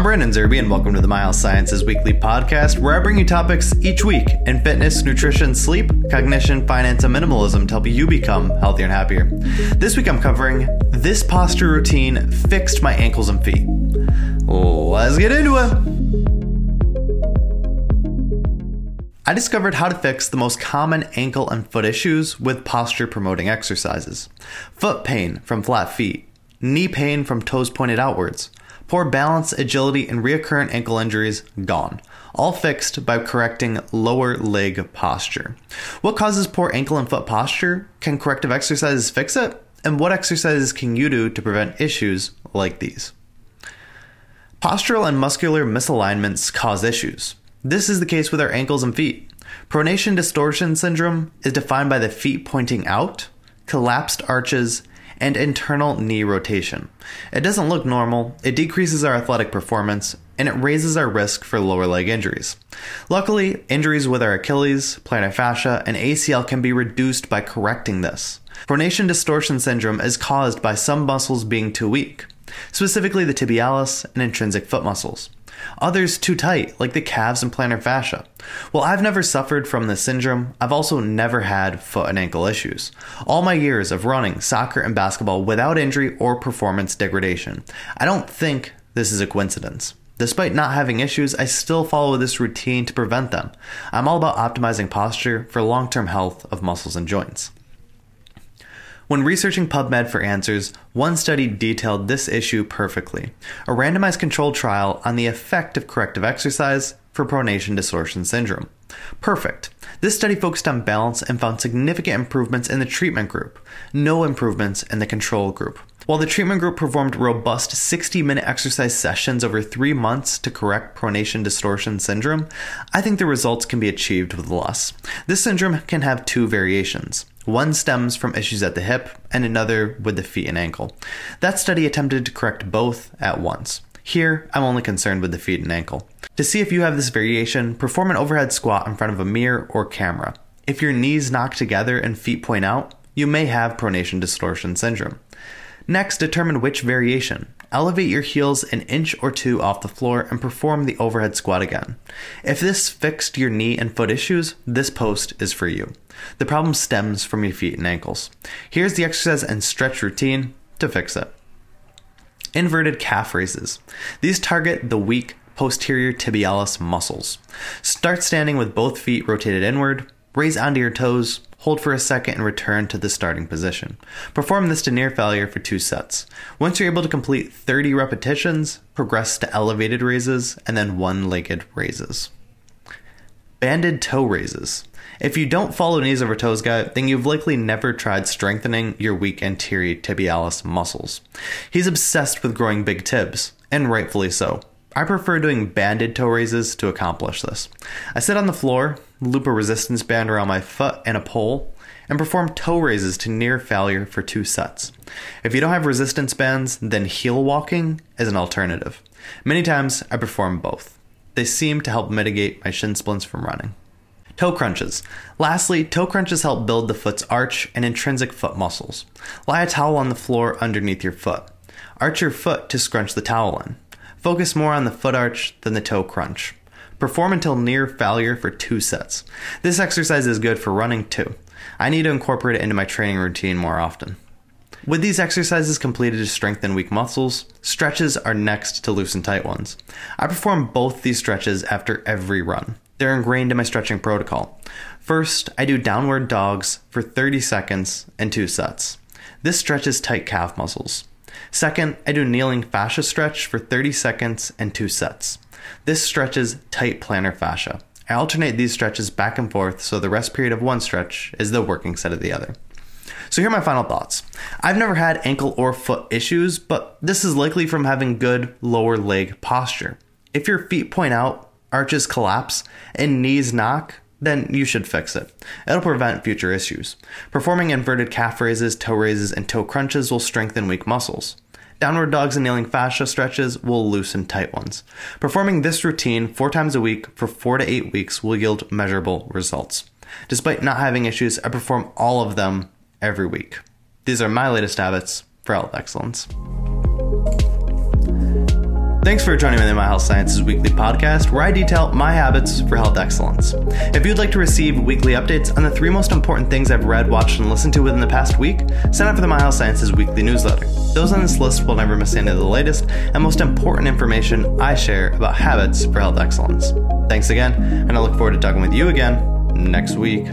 I'm Brandon Zerbe, and welcome to the My Health Sciences Weekly podcast, where I bring you topics each week in fitness, nutrition, sleep, cognition, finance, and minimalism to help you become healthier and happier. This week I'm covering this posture routine fixed my ankles and feet. Let's get into it. I discovered how to fix the most common ankle and foot issues with posture promoting exercises foot pain from flat feet, knee pain from toes pointed outwards Poor balance, agility, and recurrent ankle injuries gone. All fixed by correcting lower leg posture. What causes poor ankle and foot posture? Can corrective exercises fix it? And what exercises can you do to prevent issues like these? Postural and muscular misalignments cause issues. This is the case with our ankles and feet. Pronation distortion syndrome is defined by the feet pointing out, collapsed arches, and internal knee rotation. It doesn't look normal, it decreases our athletic performance, and it raises our risk for lower leg injuries. Luckily, injuries with our Achilles, plantar fascia, and ACL can be reduced by correcting this. Pronation distortion syndrome is caused by some muscles being too weak, specifically the tibialis and intrinsic foot muscles. Others too tight, like the calves and plantar fascia. While I've never suffered from this syndrome, I've also never had foot and ankle issues. All my years of running, soccer, and basketball without injury or performance degradation. I don't think this is a coincidence. Despite not having issues, I still follow this routine to prevent them. I'm all about optimizing posture for long term health of muscles and joints. When researching PubMed for answers, one study detailed this issue perfectly a randomized controlled trial on the effect of corrective exercise for pronation distortion syndrome. Perfect. This study focused on balance and found significant improvements in the treatment group, no improvements in the control group. While the treatment group performed robust 60 minute exercise sessions over three months to correct pronation distortion syndrome, I think the results can be achieved with less. This syndrome can have two variations. One stems from issues at the hip, and another with the feet and ankle. That study attempted to correct both at once. Here, I'm only concerned with the feet and ankle. To see if you have this variation, perform an overhead squat in front of a mirror or camera. If your knees knock together and feet point out, you may have pronation distortion syndrome. Next, determine which variation. Elevate your heels an inch or two off the floor and perform the overhead squat again. If this fixed your knee and foot issues, this post is for you. The problem stems from your feet and ankles. Here's the exercise and stretch routine to fix it. Inverted calf raises. These target the weak posterior tibialis muscles. Start standing with both feet rotated inward, raise onto your toes, hold for a second, and return to the starting position. Perform this to near failure for two sets. Once you're able to complete 30 repetitions, progress to elevated raises and then one legged raises. Banded toe raises. If you don't follow knees over toes guy, then you've likely never tried strengthening your weak anterior tibialis muscles. He's obsessed with growing big tibs, and rightfully so. I prefer doing banded toe raises to accomplish this. I sit on the floor, loop a resistance band around my foot and a pole, and perform toe raises to near failure for two sets. If you don't have resistance bands, then heel walking is an alternative. Many times I perform both. They seem to help mitigate my shin splints from running. Toe crunches. Lastly, toe crunches help build the foot's arch and intrinsic foot muscles. Lie a towel on the floor underneath your foot. Arch your foot to scrunch the towel in. Focus more on the foot arch than the toe crunch. Perform until near failure for two sets. This exercise is good for running too. I need to incorporate it into my training routine more often. With these exercises completed to strengthen weak muscles, stretches are next to loosen tight ones. I perform both these stretches after every run. They're ingrained in my stretching protocol. First, I do downward dogs for 30 seconds and two sets. This stretches tight calf muscles. Second, I do kneeling fascia stretch for 30 seconds and two sets. This stretches tight plantar fascia. I alternate these stretches back and forth so the rest period of one stretch is the working set of the other. So here are my final thoughts. I've never had ankle or foot issues, but this is likely from having good lower leg posture. If your feet point out arches collapse, and knees knock, then you should fix it. It'll prevent future issues. Performing inverted calf raises, toe raises, and toe crunches will strengthen weak muscles. Downward dogs and kneeling fascia stretches will loosen tight ones. Performing this routine four times a week for four to eight weeks will yield measurable results. Despite not having issues, I perform all of them every week. These are my latest habits for health excellence. Thanks for joining me in My Health Sciences Weekly podcast, where I detail my habits for health excellence. If you'd like to receive weekly updates on the three most important things I've read, watched, and listened to within the past week, sign up for the My Health Sciences Weekly newsletter. Those on this list will never miss any of the latest and most important information I share about habits for health excellence. Thanks again, and I look forward to talking with you again next week.